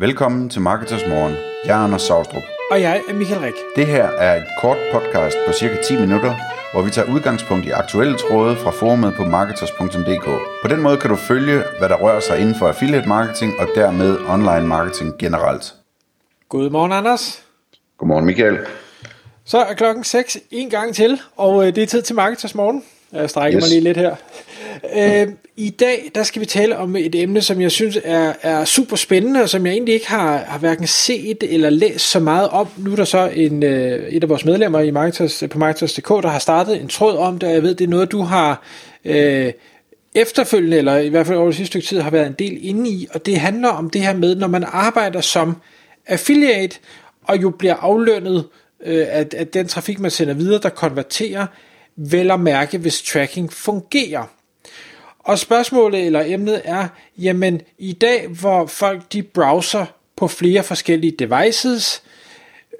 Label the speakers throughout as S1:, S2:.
S1: Velkommen til Marketers Morgen. Jeg er Anders Saustrup.
S2: Og jeg er Michael Rik.
S1: Det her er et kort podcast på cirka 10 minutter, hvor vi tager udgangspunkt i aktuelle tråde fra forumet på marketers.dk. På den måde kan du følge, hvad der rører sig inden for affiliate marketing og dermed online marketing generelt.
S2: Godmorgen, Anders.
S1: Godmorgen, Michael.
S2: Så er klokken 6 en gang til, og øh, det er tid til Marketers Morgen. Jeg strækker yes. mig lige lidt her. Øh, I dag der skal vi tale om et emne, som jeg synes er, er super spændende, og som jeg egentlig ikke har, har hverken set eller læst så meget om. Nu er der så en, øh, et af vores medlemmer i Marketers, på Marketers.dk, der har startet en tråd om det, og jeg ved, det er noget, du har øh, efterfølgende, eller i hvert fald over det sidste stykke tid, har været en del inde i, og det handler om det her med, når man arbejder som affiliate, og jo bliver aflønnet øh, at, at den trafik, man sender videre, der konverterer, vel at mærke, hvis tracking fungerer. Og spørgsmålet eller emnet er, jamen i dag, hvor folk de browser på flere forskellige devices,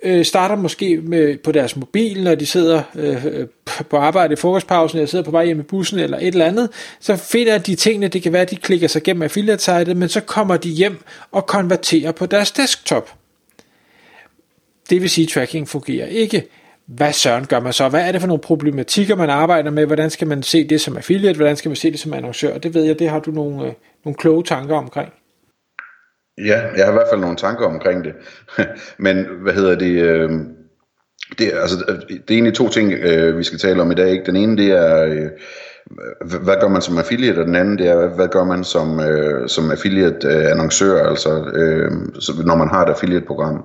S2: øh, starter måske med, på deres mobil, når de sidder øh, på arbejde i frokostpausen, eller sidder på vej hjem i bussen, eller et eller andet, så finder de tingene, det kan være, at de klikker sig gennem affiliate-sitet, men så kommer de hjem og konverterer på deres desktop. Det vil sige, at tracking fungerer ikke hvad søren gør man så? Hvad er det for nogle problematikker, man arbejder med? Hvordan skal man se det som affiliate? Hvordan skal man se det som annoncør? Det ved jeg, det har du nogle, øh, nogle kloge tanker omkring.
S1: Ja, jeg har i hvert fald nogle tanker omkring det. Men hvad hedder det? Øh, det, altså, det er egentlig to ting, øh, vi skal tale om i dag. Ikke? Den ene, det er, øh, hvad gør man som affiliate, og den anden, det er, hvad gør man som, øh, som affiliate-annoncør, øh, altså øh, når man har et affiliate-program.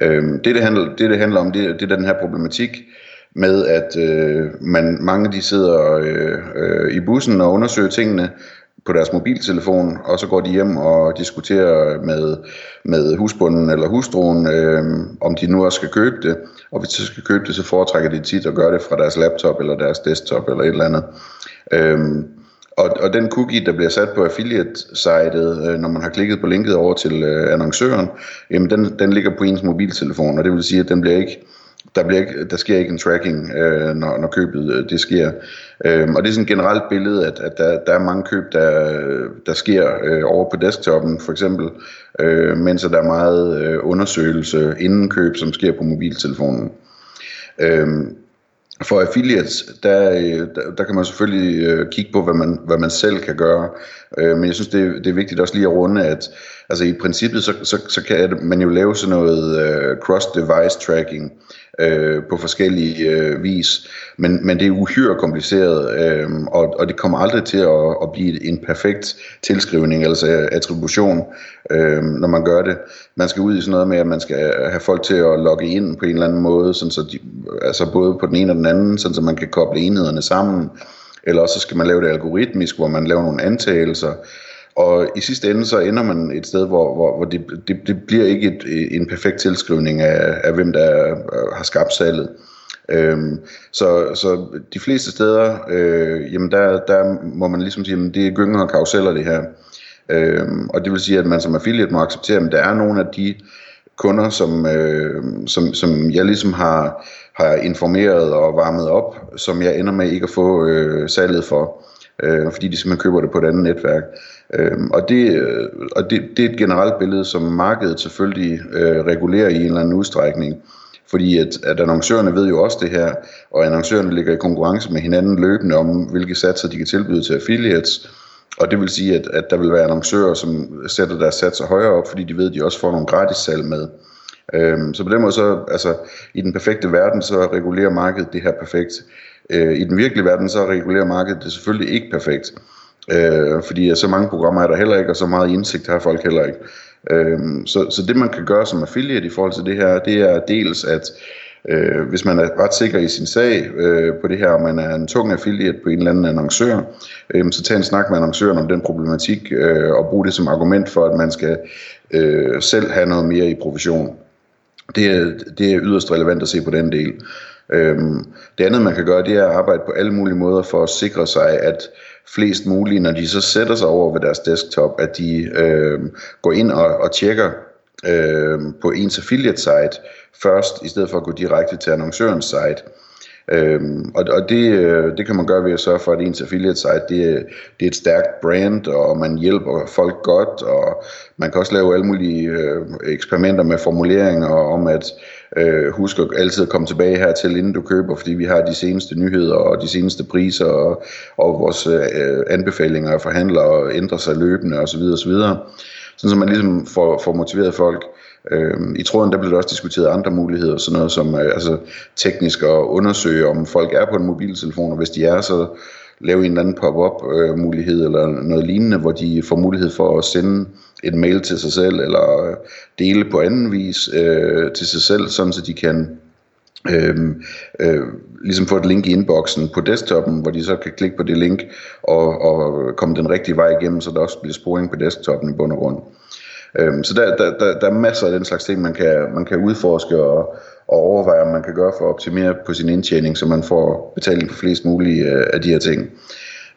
S1: Øhm, det, det, handler, det, det handler om, det, det er den her problematik med, at øh, man, mange de sidder øh, øh, i bussen og undersøger tingene på deres mobiltelefon, og så går de hjem og diskuterer med, med husbunden eller hustruen, øh, om de nu også skal købe det. Og hvis de skal købe det, så foretrækker de tit at gøre det fra deres laptop eller deres desktop eller et eller andet. Øh, og, og den cookie, der bliver sat på affiliate-sitet, øh, når man har klikket på linket over til øh, annoncøren, jamen den, den ligger på ens mobiltelefon, og det vil sige, at den bliver ikke, der, bliver ikke, der sker ikke en tracking, øh, når, når købet øh, det sker. Øhm, og det er sådan et generelt billede, at, at der, der er mange køb, der, der sker øh, over på desktoppen, for eksempel, øh, mens der er meget øh, undersøgelse inden køb, som sker på mobiltelefonen. Øhm, for affiliates, der, øh, der, der kan man selvfølgelig øh, kigge på, hvad man, hvad man selv kan gøre. Øh, men jeg synes, det, det er vigtigt også lige at runde, at altså i princippet, så, så, så kan man jo lave sådan noget øh, cross-device tracking øh, Øh, på forskellige øh, vis. Men, men det er uhyre kompliceret, øh, og, og det kommer aldrig til at, at blive en perfekt tilskrivning, altså attribution, øh, når man gør det. Man skal ud i sådan noget med, at man skal have folk til at logge ind på en eller anden måde, sådan så de, altså både på den ene og den anden, sådan så man kan koble enhederne sammen, eller også så skal man lave det algoritmisk, hvor man laver nogle antagelser, og i sidste ende så ender man et sted, hvor, hvor, hvor det, det, det bliver ikke et, øh, en perfekt tilskrivning af, af hvem der øh, har skabt salget. Øhm, så, så de fleste steder, øh, jamen der, der må man ligesom sige, at det er gynger og karuseller det her. Øhm, og det vil sige, at man som affiliate må acceptere, at der er nogle af de kunder, som, øh, som, som jeg ligesom har, har informeret og varmet op, som jeg ender med ikke at få øh, salget for, øh, fordi de simpelthen køber det på et andet netværk. Øh, og det, øh, og det, det er et generelt billede, som markedet selvfølgelig øh, regulerer i en eller anden udstrækning. Fordi at, at annoncørerne ved jo også det her, og annoncørerne ligger i konkurrence med hinanden løbende om, hvilke satser de kan tilbyde til affiliates. Og det vil sige, at, at der vil være annoncører, som sætter deres satser højere op, fordi de ved, at de også får nogle gratis salg med. Øhm, så på den måde, så, altså, i den perfekte verden, så regulerer markedet det her perfekt. Øh, I den virkelige verden, så regulerer markedet det selvfølgelig ikke perfekt. Øh, fordi så mange programmer er der heller ikke, og så meget indsigt har folk heller ikke. Øh, så, så det man kan gøre som affiliate i forhold til det her, det er dels at øh, hvis man er ret sikker i sin sag øh, på det her, og man er en tung affiliate på en eller anden annoncør, øh, så tag en snak med annoncøren om den problematik, øh, og brug det som argument for, at man skal øh, selv have noget mere i provision. Det er, det er yderst relevant at se på den del. Øhm, det andet man kan gøre, det er at arbejde på alle mulige måder for at sikre sig, at flest mulige, når de så sætter sig over ved deres desktop, at de øh, går ind og, og tjekker øh, på ens affiliate site først, i stedet for at gå direkte til annoncørens site. Øhm, og og det, øh, det kan man gøre ved at sørge for, at ens affiliate site det, øh, det er et stærkt brand, og man hjælper folk godt, og man kan også lave alle mulige øh, eksperimenter med formuleringer om, at øh, husk at altid komme tilbage hertil, inden du køber, fordi vi har de seneste nyheder og de seneste priser, og, og vores øh, anbefalinger af forhandlere ændrer sig løbende osv. osv. Sådan så man ligesom får, får motiveret folk. Øh, I tråden der blev der også diskuteret andre muligheder, sådan noget som øh, altså, teknisk at undersøge, om folk er på en mobiltelefon, og hvis de er, så lave en eller anden pop-up-mulighed øh, eller noget lignende, hvor de får mulighed for at sende et mail til sig selv, eller øh, dele på anden vis øh, til sig selv, sådan så de kan øh, øh, ligesom få et link i inboxen på desktoppen, hvor de så kan klikke på det link og, og komme den rigtige vej igennem, så der også bliver sporing på desktoppen i bund og grund. Øhm, så der, der, der, der er masser af den slags ting, man kan, man kan udforske og, og overveje, om man kan gøre for at optimere på sin indtjening, så man får betaling for flest mulige øh, af de her ting.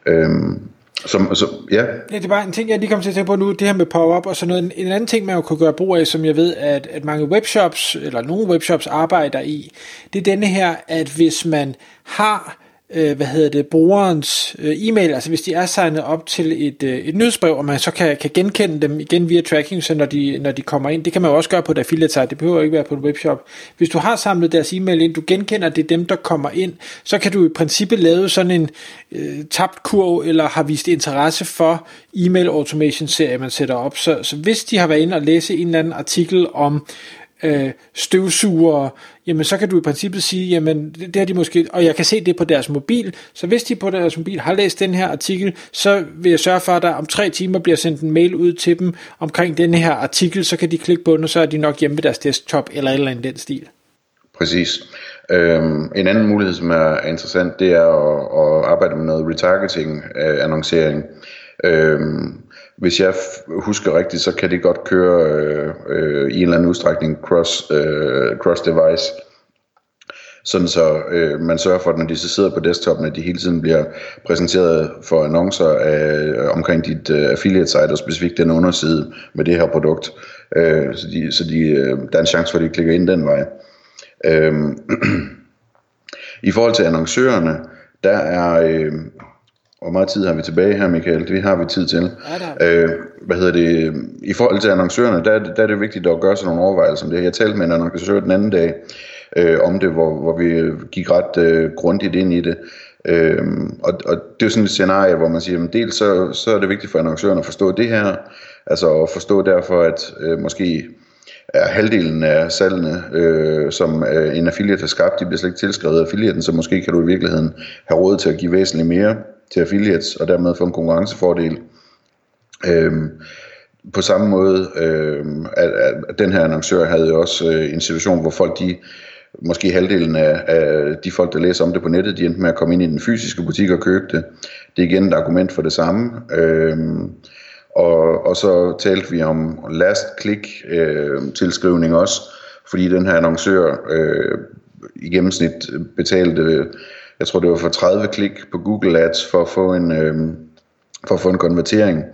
S1: Øhm, som, så, ja.
S2: ja, det er bare en ting, jeg lige kom til at tænke på nu, det her med power-up og sådan noget. En anden ting, man jo kunne gøre brug af, som jeg ved, at, at mange webshops, eller nogle webshops arbejder i, det er denne her, at hvis man har øh, hvad hedder det, brugerens øh, e-mail, altså hvis de er signet op til et, øh, et nyhedsbrev, og man så kan, kan genkende dem igen via tracking, så når de, når de kommer ind, det kan man jo også gøre på et affiliate site, det behøver ikke være på en webshop. Hvis du har samlet deres e-mail ind, du genkender, det er dem, der kommer ind, så kan du i princippet lave sådan en øh, tabt kurv, eller har vist interesse for e-mail automation serie, man sætter op. Så, så hvis de har været inde og læse en eller anden artikel om øh, støvsugere, jamen så kan du i princippet sige, jamen det, det har de måske, og jeg kan se det på deres mobil, så hvis de på deres mobil har læst den her artikel, så vil jeg sørge for, at der om tre timer bliver sendt en mail ud til dem omkring den her artikel, så kan de klikke på den, og så er de nok hjemme ved deres desktop, eller et eller andet den stil.
S1: Præcis. Øhm, en anden mulighed, som er interessant, det er at, at arbejde med noget retargeting-annoncering. Øh, øhm, hvis jeg husker rigtigt, så kan det godt køre øh, øh, i en eller anden udstrækning cross, øh, cross device. Sådan så øh, man sørger for, at når de så sidder på desktopen, at de hele tiden bliver præsenteret for annoncer af, øh, omkring dit øh, affiliate site, og specifikt den underside med det her produkt. Øh, så de, så de, øh, der er en chance for, at de klikker ind den vej. Øh, I forhold til annoncørerne, der er, øh, hvor meget tid har vi tilbage her, Michael? Det har vi tid til. Ja, øh, hvad hedder det? I forhold til annoncørerne, der, der er det vigtigt at gøre sig nogle overvejelser om det. Jeg talte med en annoncør den anden dag øh, om det, hvor, hvor vi gik ret øh, grundigt ind i det. Øh, og, og det er jo sådan et scenarie, hvor man siger, at dels så, så er det vigtigt for annoncørerne at forstå det her, altså at forstå derfor, at øh, måske er halvdelen af salgene, øh, som øh, en affiliate har skabt, de bliver slet ikke tilskrevet af affiliaten, så måske kan du i virkeligheden have råd til at give væsentligt mere til affiliates, og dermed få en konkurrencefordel. Øhm, på samme måde, øhm, at, at den her annoncør havde jo også øh, en situation, hvor folk de måske halvdelen af, af de folk, der læser om det på nettet, de endte med at komme ind i den fysiske butik og købe det. Det er igen et argument for det samme. Øhm, og, og så talte vi om last click øh, tilskrivning også, fordi den her annoncør øh, i gennemsnit betalte jeg tror det var for 30 klik på Google Ads for at få en, øh, for at få en konvertering.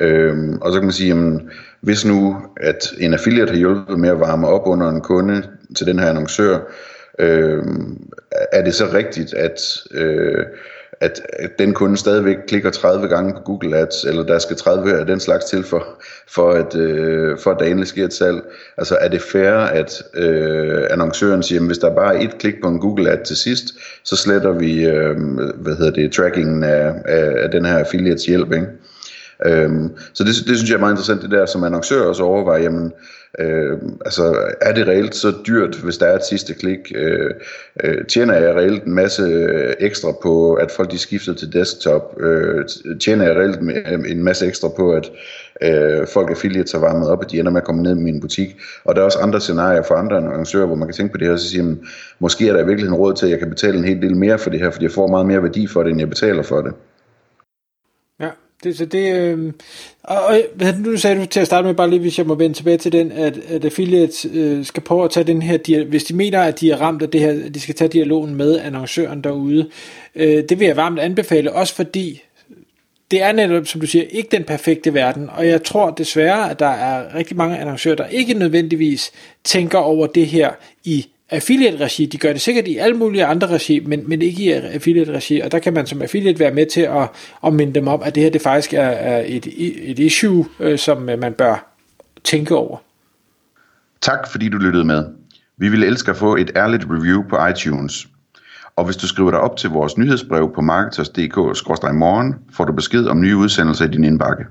S1: Øh, og så kan man sige, jamen, hvis nu at en affiliate har hjulpet med at varme op under en kunde til den her annoncør, øh, er det så rigtigt, at øh, at, den kunde stadigvæk klikker 30 gange på Google Ads, eller der skal 30 af den slags til for, for, at, øh, for at der endelig sker et salg. Altså er det fair, at øh, annoncøren siger, at hvis der bare er et klik på en Google Ad til sidst, så sletter vi øh, hvad hedder det, trackingen af, af, af den her affiliates hjælp. Ikke? Øhm, så det, det synes jeg er meget interessant, det der som annoncør også overvejer, jamen, øh, altså, er det reelt så dyrt, hvis der er et sidste klik? Øh, øh, tjener jeg reelt en masse øh, ekstra på, at folk de skifter til desktop? Øh, tjener jeg reelt øh, en masse ekstra på, at øh, folk affiliates har varmet op, at de ender med at komme ned i min butik? Og der er også andre scenarier for andre annoncører, hvor man kan tænke på det her, og så sige, jamen, måske er der virkelig en råd til, at jeg kan betale en hel del mere for det her, fordi jeg får meget mere værdi for det, end jeg betaler for det.
S2: Det, så det, øh, og, og nu sagde du til at starte med, bare lige hvis jeg må vende tilbage til den, at, at affiliates øh, skal prøve at tage den her, hvis de mener, at de er ramt af det her, at de skal tage dialogen med annoncøren derude. Øh, det vil jeg varmt anbefale, også fordi det er netop, som du siger, ikke den perfekte verden, og jeg tror desværre, at der er rigtig mange annoncører, der ikke nødvendigvis tænker over det her i affiliate-regi. De gør det sikkert i alle mulige andre regi, men, men ikke i affiliate-regi, og der kan man som affiliate være med til at, at minde dem om, at det her det faktisk er, er et, et issue, øh, som øh, man bør tænke over.
S1: Tak fordi du lyttede med. Vi vil elske at få et ærligt review på iTunes. Og hvis du skriver dig op til vores nyhedsbrev på marketers.dk-morgen, får du besked om nye udsendelser i din indbakke.